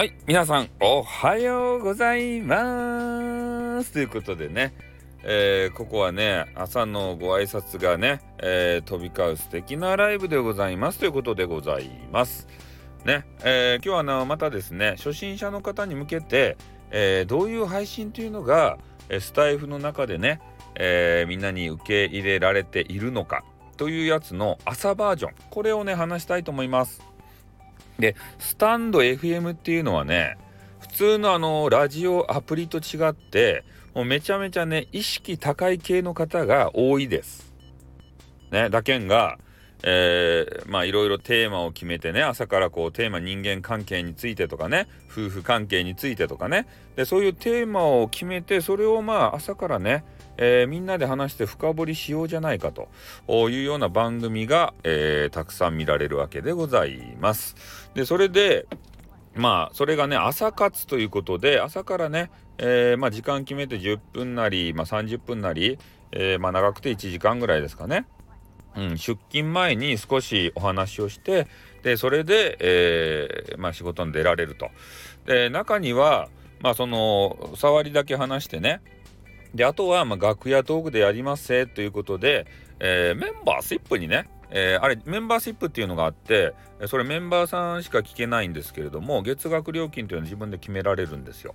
はい、皆さん、おはようございます。ということでね、えー、ここはね、朝のご挨拶がね、えー、飛び交う素敵なライブでございますということでございます。ね、えー、今日はまたですね、初心者の方に向けて、えどういう配信というのが、スタイフの中でね、えみんなに受け入れられているのかというやつの朝バージョン、これをね、話したいと思います。で、スタンド FM っていうのはね、普通のあの、ラジオアプリと違って、もうめちゃめちゃね、意識高い系の方が多いです。ね、だけんが、えー、まあいろいろテーマを決めてね朝からこうテーマ人間関係についてとかね夫婦関係についてとかねでそういうテーマを決めてそれをまあ朝からねえー、みんなで話して深掘りしようじゃないかというような番組が、えー、たくさん見られるわけでございます。でそれでまあそれがね朝活ということで朝からね、えー、まあ、時間決めて10分なり、まあ、30分なり、えまあ、長くて1時間ぐらいですかね。うん、出勤前に少しお話をしてでそれで、えまあ、仕事に出られると。で中にはまあその触りだけ話してねであとはま楽屋トークでやりますせということで、えー、メンバーシップにね、えー、あれメンバーシップっていうのがあってそれメンバーさんしか聞けないんですけれども月額料金というのは自分で決められるんですよ。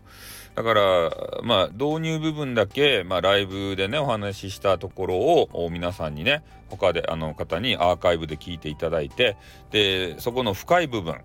だからまあ導入部分だけ、まあ、ライブでねお話ししたところを皆さんにね他であの方にアーカイブで聞いていただいてでそこの深い部分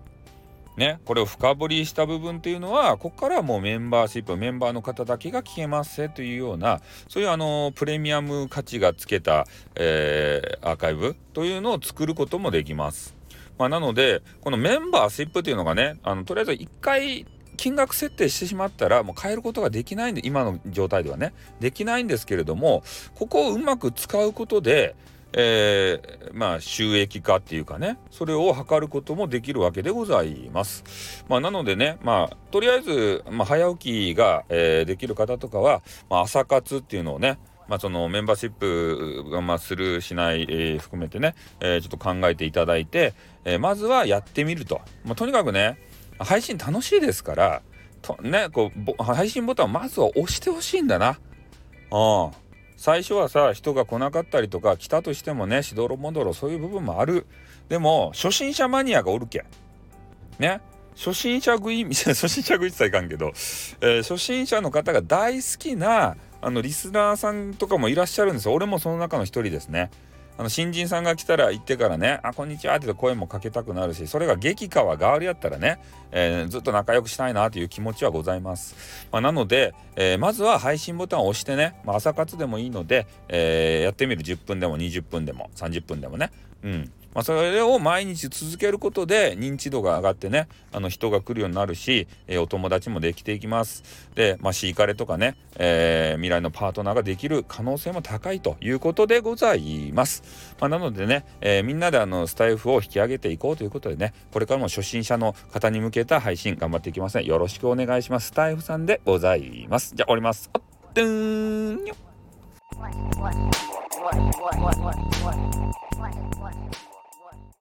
ね、これを深掘りした部分っていうのはここからはもうメンバーシップメンバーの方だけが聞けますというようなそういうあのプレミアム価値がつけた、えー、アーカイブというのを作ることもできます。まあ、なのでこのメンバーシップっていうのがねあのとりあえず1回金額設定してしまったらもう変えることができないんで今の状態ではねできないんですけれどもここをうまく使うことでえー、まあ収益化っていうかねそれを図ることもできるわけでございます。まあ、なのでねまあとりあえず、まあ、早起きが、えー、できる方とかは、まあ、朝活っていうのをねまあ、そのメンバーシップが、まあ、するしない、えー、含めてね、えー、ちょっと考えていただいて、えー、まずはやってみると、まあ、とにかくね配信楽しいですからとねこう配信ボタンをまずは押してほしいんだな。うん最初はさ人が来なかったりとか来たとしてもねしどろもどろそういう部分もある。でも初心者マニアがおるけね。初心者食い 初心者食いって言ったらいかんけど、えー、初心者の方が大好きなあのリスナーさんとかもいらっしゃるんですよ。俺もその中の一人ですね。あの新人さんが来たら行ってからね「あこんにちは」って声もかけたくなるしそれが激化は代わりやったらね、えー、ずっと仲良くしたいなという気持ちはございます、まあ、なので、えー、まずは配信ボタンを押してね、まあ、朝活でもいいので、えー、やってみる。10分でも20分でも30分でもね。うん。まあ、それを毎日続けることで認知度が上がってねあの人が来るようになるし、えー、お友達もできていきます。で、まあ、シーカレとかね、えー、未来のパートナーができる可能性も高いということでございます、まあ、なのでね、えー、みんなであのスタイフを引き上げていこうということでねこれからも初心者の方に向けた配信頑張っていきますねよろしくお願いします。スタイフさんでございます。じゃあおります。あっとんよ what, what, what, what, what, what, what, what, what, what.